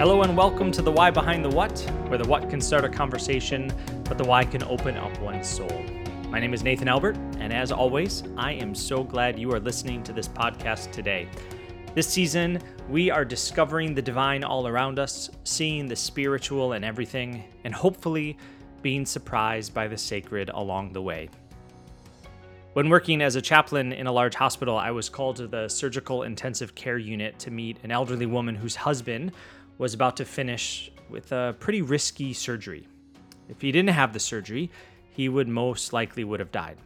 Hello and welcome to the Why Behind the What, where the what can start a conversation, but the why can open up one's soul. My name is Nathan Albert, and as always, I am so glad you are listening to this podcast today. This season, we are discovering the divine all around us, seeing the spiritual and everything, and hopefully being surprised by the sacred along the way. When working as a chaplain in a large hospital, I was called to the surgical intensive care unit to meet an elderly woman whose husband was about to finish with a pretty risky surgery. If he didn't have the surgery, he would most likely would have died.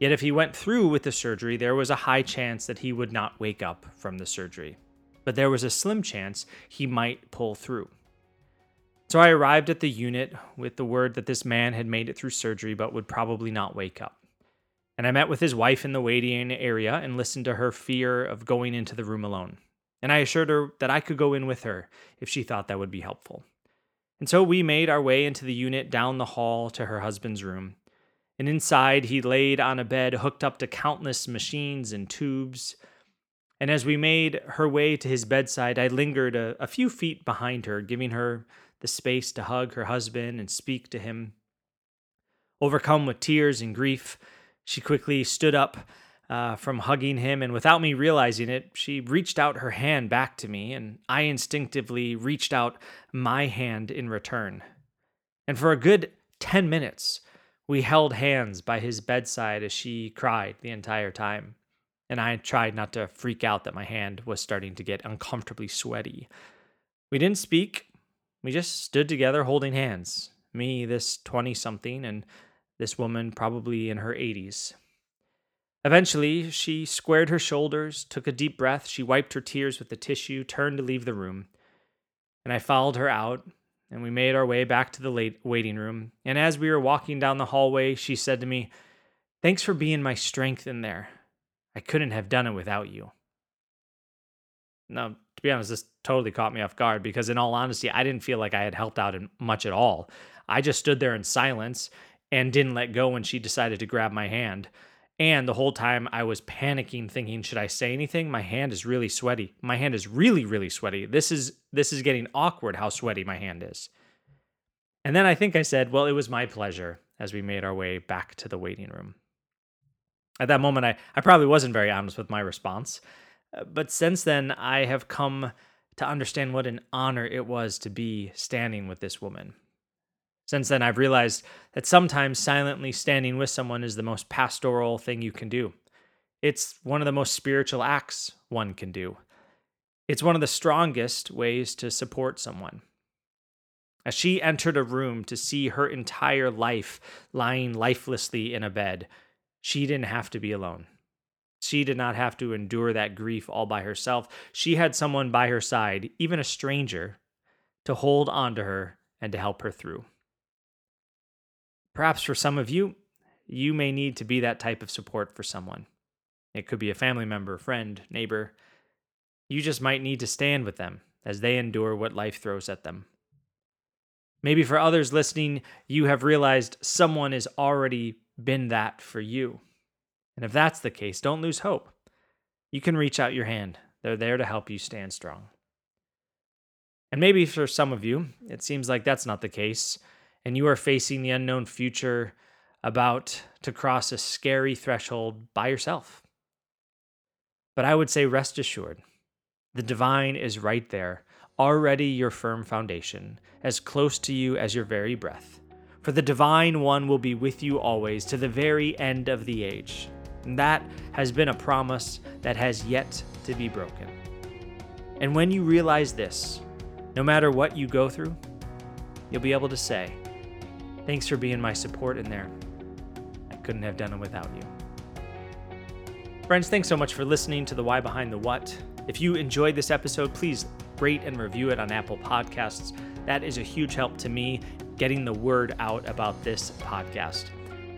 Yet if he went through with the surgery, there was a high chance that he would not wake up from the surgery. But there was a slim chance he might pull through. So I arrived at the unit with the word that this man had made it through surgery but would probably not wake up. And I met with his wife in the waiting area and listened to her fear of going into the room alone. And I assured her that I could go in with her if she thought that would be helpful. And so we made our way into the unit down the hall to her husband's room. And inside, he laid on a bed hooked up to countless machines and tubes. And as we made her way to his bedside, I lingered a, a few feet behind her, giving her the space to hug her husband and speak to him. Overcome with tears and grief, she quickly stood up uh, from hugging him, and without me realizing it, she reached out her hand back to me, and I instinctively reached out my hand in return. And for a good 10 minutes, we held hands by his bedside as she cried the entire time. And I tried not to freak out that my hand was starting to get uncomfortably sweaty. We didn't speak, we just stood together holding hands. Me, this 20 something, and this woman probably in her 80s. Eventually, she squared her shoulders, took a deep breath, she wiped her tears with the tissue, turned to leave the room. And I followed her out, and we made our way back to the late waiting room. And as we were walking down the hallway, she said to me, Thanks for being my strength in there. I couldn't have done it without you. Now, to be honest, this totally caught me off guard because, in all honesty, I didn't feel like I had helped out much at all. I just stood there in silence and didn't let go when she decided to grab my hand. And the whole time I was panicking thinking should I say anything? My hand is really sweaty. My hand is really really sweaty. This is this is getting awkward how sweaty my hand is. And then I think I said, "Well, it was my pleasure" as we made our way back to the waiting room. At that moment I I probably wasn't very honest with my response. Uh, but since then I have come to understand what an honor it was to be standing with this woman since then, I've realized that sometimes silently standing with someone is the most pastoral thing you can do. It's one of the most spiritual acts one can do. It's one of the strongest ways to support someone. As she entered a room to see her entire life lying lifelessly in a bed, she didn't have to be alone. She did not have to endure that grief all by herself. She had someone by her side, even a stranger, to hold on to her and to help her through. Perhaps for some of you, you may need to be that type of support for someone. It could be a family member, friend, neighbor. You just might need to stand with them as they endure what life throws at them. Maybe for others listening, you have realized someone has already been that for you. And if that's the case, don't lose hope. You can reach out your hand, they're there to help you stand strong. And maybe for some of you, it seems like that's not the case and you are facing the unknown future about to cross a scary threshold by yourself. But I would say, rest assured, the divine is right there, already your firm foundation, as close to you as your very breath. For the divine one will be with you always to the very end of the age. And that has been a promise that has yet to be broken. And when you realize this, no matter what you go through, you'll be able to say, Thanks for being my support in there. I couldn't have done it without you. Friends, thanks so much for listening to the Why Behind the What. If you enjoyed this episode, please rate and review it on Apple Podcasts. That is a huge help to me getting the word out about this podcast.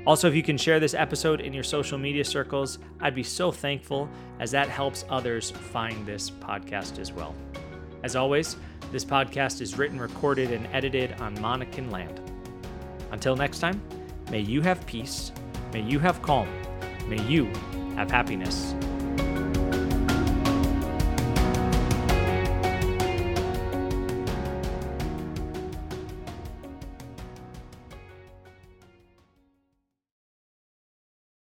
Also, if you can share this episode in your social media circles, I'd be so thankful as that helps others find this podcast as well. As always, this podcast is written, recorded, and edited on Monacan land. Until next time, may you have peace, may you have calm, may you have happiness.